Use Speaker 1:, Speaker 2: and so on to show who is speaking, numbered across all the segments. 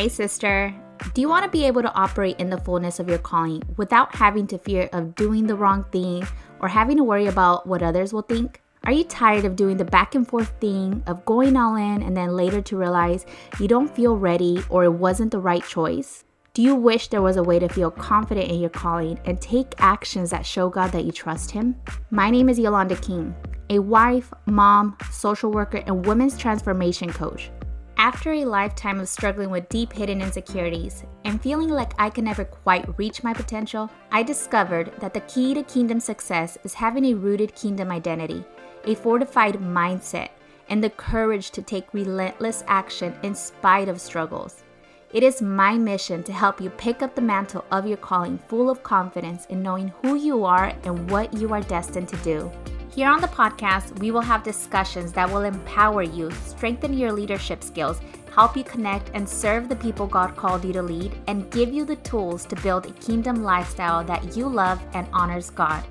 Speaker 1: Hey, sister. Do you want to be able to operate in the fullness of your calling without having to fear of doing the wrong thing or having to worry about what others will think? Are you tired of doing the back and forth thing of going all in and then later to realize you don't feel ready or it wasn't the right choice? Do you wish there was a way to feel confident in your calling and take actions that show God that you trust Him? My name is Yolanda King, a wife, mom, social worker, and women's transformation coach. After a lifetime of struggling with deep hidden insecurities and feeling like I could never quite reach my potential, I discovered that the key to kingdom success is having a rooted kingdom identity, a fortified mindset, and the courage to take relentless action in spite of struggles. It is my mission to help you pick up the mantle of your calling full of confidence in knowing who you are and what you are destined to do. Here on the podcast, we will have discussions that will empower you, strengthen your leadership skills, help you connect and serve the people God called you to lead, and give you the tools to build a kingdom lifestyle that you love and honors God.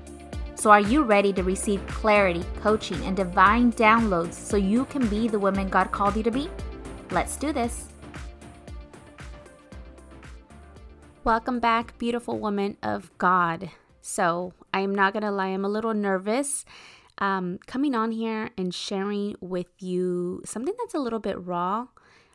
Speaker 1: So, are you ready to receive clarity, coaching, and divine downloads so you can be the woman God called you to be? Let's do this. Welcome back, beautiful woman of God. So, I am not to lie, I'm a little nervous um, coming on here and sharing with you something that's a little bit raw.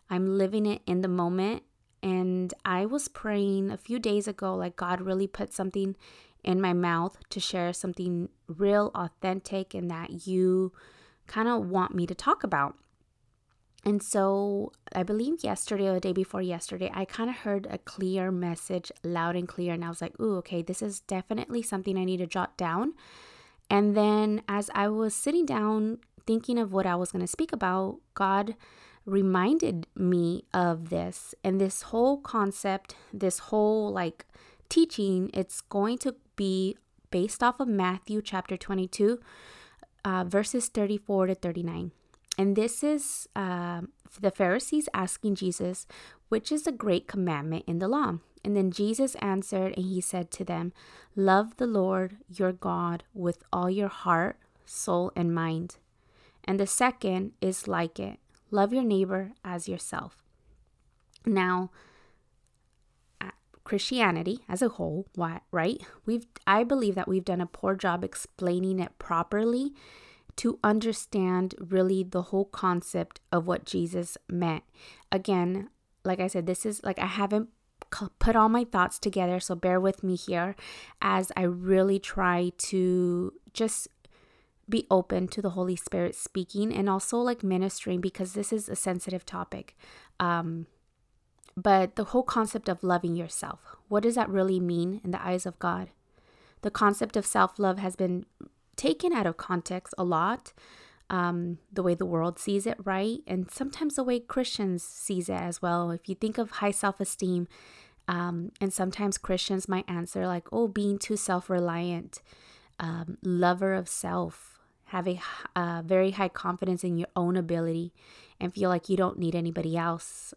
Speaker 1: I'm living it in the moment. And I was praying a few days ago, like God really put something in my mouth to share something real, authentic, and that you kind of want me to talk about. And so I believe yesterday or the day before yesterday, I kind of heard a clear message loud and clear. And I was like, ooh, okay, this is definitely something I need to jot down. And then as I was sitting down thinking of what I was going to speak about, God reminded me of this. And this whole concept, this whole like teaching, it's going to be based off of Matthew chapter 22, uh, verses 34 to 39. And this is uh, the Pharisees asking Jesus, which is the great commandment in the law? And then Jesus answered and he said to them, Love the Lord your God with all your heart, soul, and mind. And the second is like it love your neighbor as yourself. Now, Christianity as a whole, right? We've I believe that we've done a poor job explaining it properly to understand really the whole concept of what Jesus meant. Again, like I said, this is like I haven't put all my thoughts together, so bear with me here as I really try to just be open to the Holy Spirit speaking and also like ministering because this is a sensitive topic. Um, but the whole concept of loving yourself, what does that really mean in the eyes of God? The concept of self love has been taken out of context a lot. Um, the way the world sees it, right? And sometimes the way Christians sees it as well. If you think of high self esteem, um, and sometimes Christians might answer like, "Oh, being too self-reliant, um, lover of self, have a uh, very high confidence in your own ability, and feel like you don't need anybody else."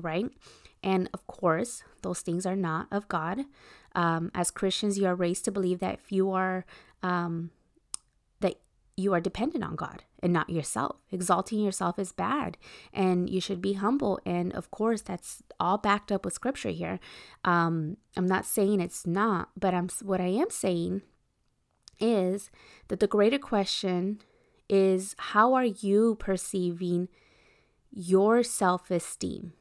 Speaker 1: Right? And of course, those things are not of God. Um, as Christians, you are raised to believe that if you are um, you are dependent on God and not yourself. Exalting yourself is bad and you should be humble. And of course, that's all backed up with scripture here. Um, I'm not saying it's not, but I'm what I am saying is that the greater question is how are you perceiving your self esteem?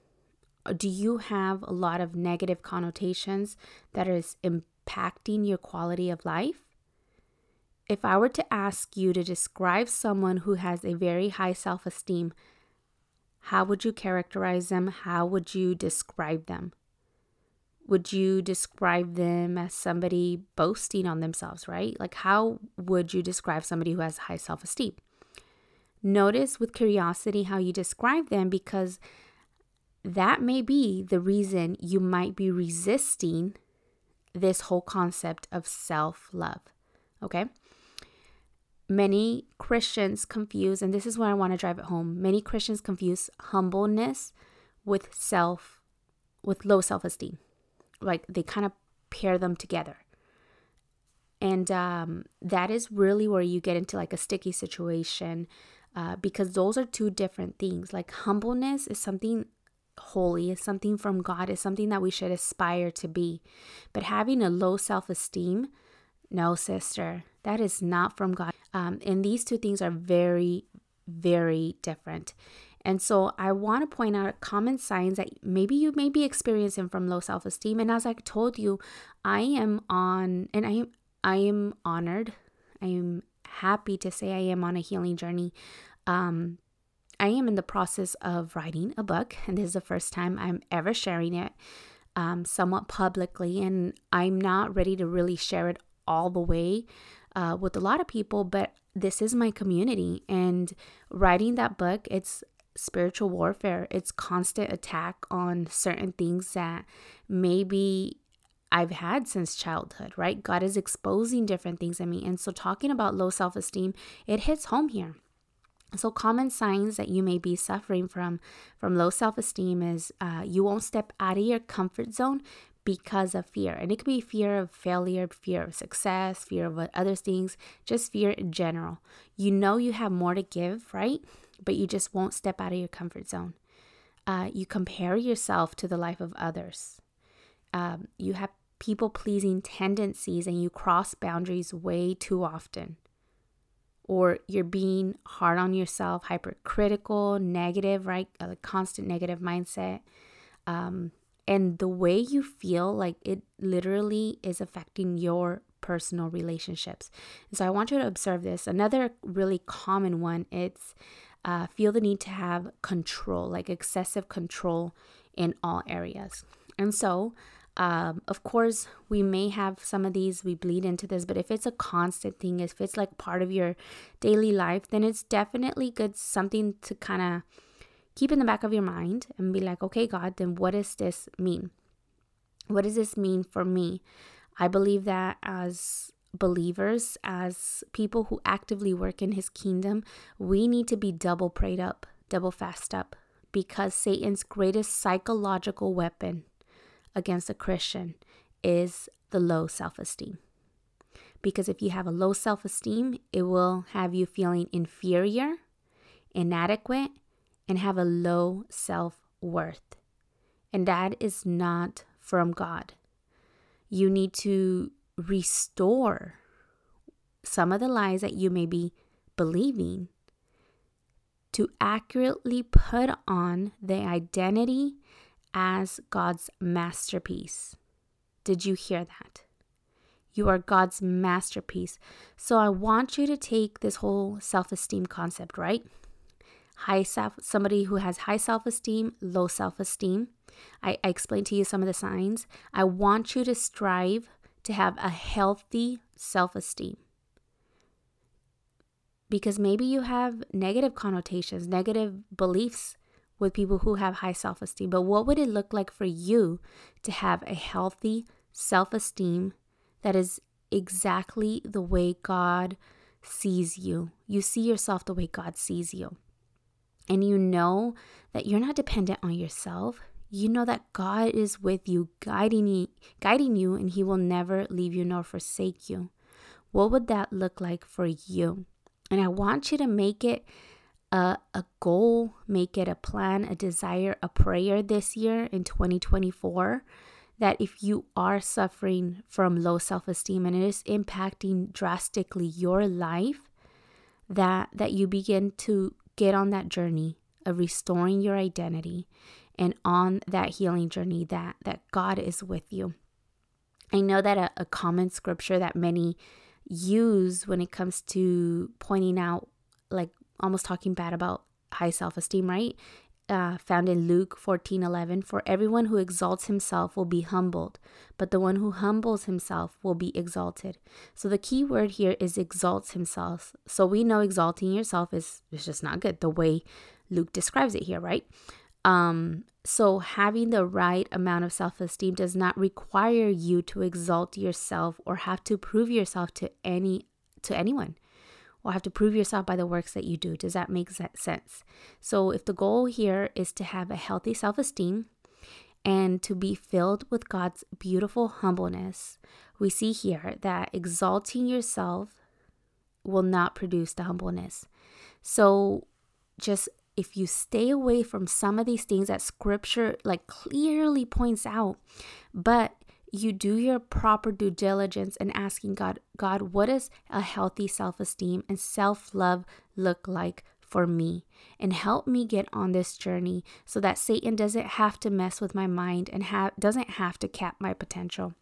Speaker 1: Do you have a lot of negative connotations that is impacting your quality of life? If I were to ask you to describe someone who has a very high self esteem, how would you characterize them? How would you describe them? Would you describe them as somebody boasting on themselves, right? Like, how would you describe somebody who has high self esteem? Notice with curiosity how you describe them because that may be the reason you might be resisting this whole concept of self love. Okay many Christians confuse, and this is where I want to drive it home. Many Christians confuse humbleness with self, with low self esteem. Like they kind of pair them together. And um, that is really where you get into like a sticky situation uh, because those are two different things. Like humbleness is something holy, is something from God, is something that we should aspire to be. But having a low self esteem, no, sister, that is not from God. Um, and these two things are very, very different. And so I want to point out common signs that maybe you may be experiencing from low self-esteem. And as I told you, I am on and I am I am honored. I am happy to say I am on a healing journey. Um, I am in the process of writing a book, and this is the first time I'm ever sharing it um, somewhat publicly. And I'm not ready to really share it all the way uh, with a lot of people, but this is my community. And writing that book, it's spiritual warfare, it's constant attack on certain things that maybe I've had since childhood, right? God is exposing different things in me. And so, talking about low self esteem, it hits home here. So, common signs that you may be suffering from from low self esteem is uh, you won't step out of your comfort zone because of fear. And it could be fear of failure, fear of success, fear of other things, just fear in general. You know you have more to give, right? But you just won't step out of your comfort zone. Uh, you compare yourself to the life of others. Um, you have people pleasing tendencies and you cross boundaries way too often. Or you're being hard on yourself, hypercritical, negative, right? A constant negative mindset. Um, and the way you feel, like it literally is affecting your personal relationships. And so I want you to observe this. Another really common one, it's uh, feel the need to have control, like excessive control in all areas. And so um, of course, we may have some of these, we bleed into this, but if it's a constant thing, if it's like part of your daily life, then it's definitely good, something to kind of keep in the back of your mind and be like, okay, God, then what does this mean? What does this mean for me? I believe that as believers, as people who actively work in his kingdom, we need to be double prayed up, double fast up, because Satan's greatest psychological weapon against a Christian is the low self esteem. Because if you have a low self esteem, it will have you feeling inferior, inadequate, and have a low self worth. And that is not from God. You need to restore some of the lies that you may be believing to accurately put on the identity as God's masterpiece. Did you hear that? You are God's masterpiece. So I want you to take this whole self-esteem concept, right? High self somebody who has high self-esteem, low self-esteem. I, I explained to you some of the signs. I want you to strive to have a healthy self-esteem. Because maybe you have negative connotations, negative beliefs with people who have high self esteem, but what would it look like for you to have a healthy self esteem that is exactly the way God sees you? You see yourself the way God sees you. And you know that you're not dependent on yourself. You know that God is with you, guiding you, guiding you, and He will never leave you nor forsake you. What would that look like for you? And I want you to make it a, a goal, make it a plan, a desire, a prayer this year in 2024 that if you are suffering from low self-esteem and it is impacting drastically your life that that you begin to get on that journey of restoring your identity and on that healing journey that that God is with you. I know that a, a common scripture that many use when it comes to pointing out like almost talking bad about high self esteem, right? Uh, found in Luke 14 11. For everyone who exalts himself will be humbled, but the one who humbles himself will be exalted. So the key word here is exalts himself. So we know exalting yourself is, is just not good the way Luke describes it here, right? Um, so having the right amount of self esteem does not require you to exalt yourself or have to prove yourself to any to anyone or have to prove yourself by the works that you do. Does that make sense? So, if the goal here is to have a healthy self esteem and to be filled with God's beautiful humbleness, we see here that exalting yourself will not produce the humbleness. So, just if you stay away from some of these things that scripture like clearly points out, but you do your proper due diligence and asking God, God, what does a healthy self esteem and self love look like for me? And help me get on this journey so that Satan doesn't have to mess with my mind and ha- doesn't have to cap my potential.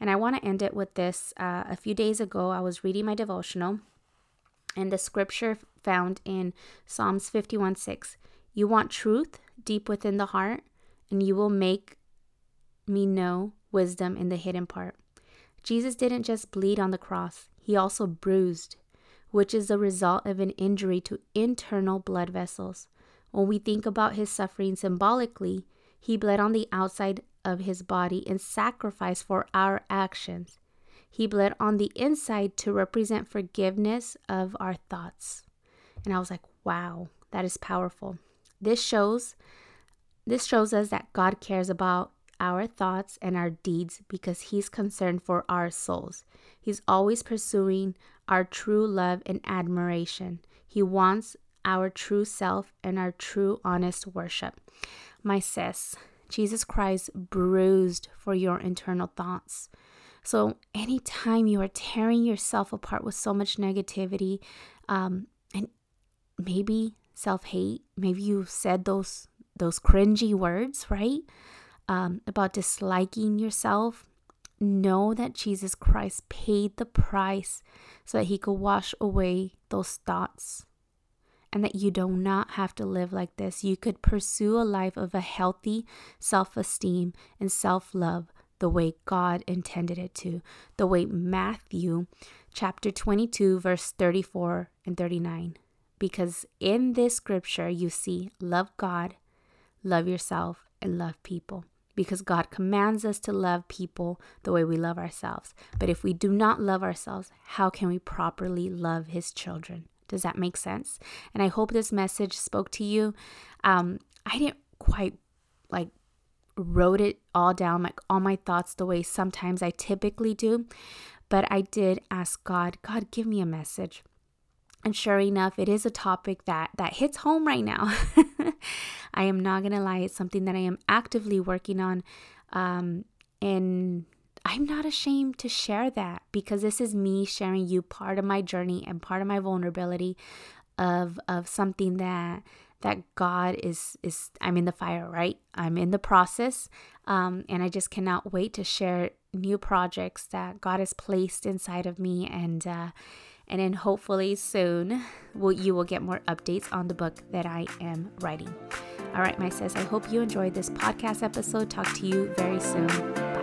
Speaker 1: And I want to end it with this. Uh, a few days ago, I was reading my devotional, and the scripture found in Psalms 51 6 You want truth deep within the heart, and you will make me know wisdom in the hidden part. Jesus didn't just bleed on the cross, he also bruised, which is the result of an injury to internal blood vessels. When we think about his suffering symbolically, he bled on the outside of his body in sacrifice for our actions. He bled on the inside to represent forgiveness of our thoughts. And I was like, wow, that is powerful. This shows this shows us that God cares about our thoughts and our deeds because He's concerned for our souls. He's always pursuing our true love and admiration. He wants our true self and our true honest worship. My sis, Jesus Christ bruised for your internal thoughts. So, anytime you are tearing yourself apart with so much negativity, um, and maybe self hate, maybe you said those those cringy words, right? Um, about disliking yourself, know that Jesus Christ paid the price so that he could wash away those thoughts and that you do not have to live like this. You could pursue a life of a healthy self esteem and self love the way God intended it to, the way Matthew chapter 22, verse 34 and 39. Because in this scripture, you see, love God, love yourself, and love people because God commands us to love people the way we love ourselves. But if we do not love ourselves, how can we properly love His children? Does that make sense? And I hope this message spoke to you. Um, I didn't quite like wrote it all down, like all my thoughts, the way sometimes I typically do. But I did ask God, God, give me a message. And sure enough, it is a topic that that hits home right now. I am not gonna lie; it's something that I am actively working on, um, and I'm not ashamed to share that because this is me sharing you part of my journey and part of my vulnerability of of something that that God is is I'm in the fire, right? I'm in the process, um, and I just cannot wait to share new projects that God has placed inside of me and. Uh, and then hopefully soon will you will get more updates on the book that I am writing. All right, my sis, I hope you enjoyed this podcast episode. Talk to you very soon.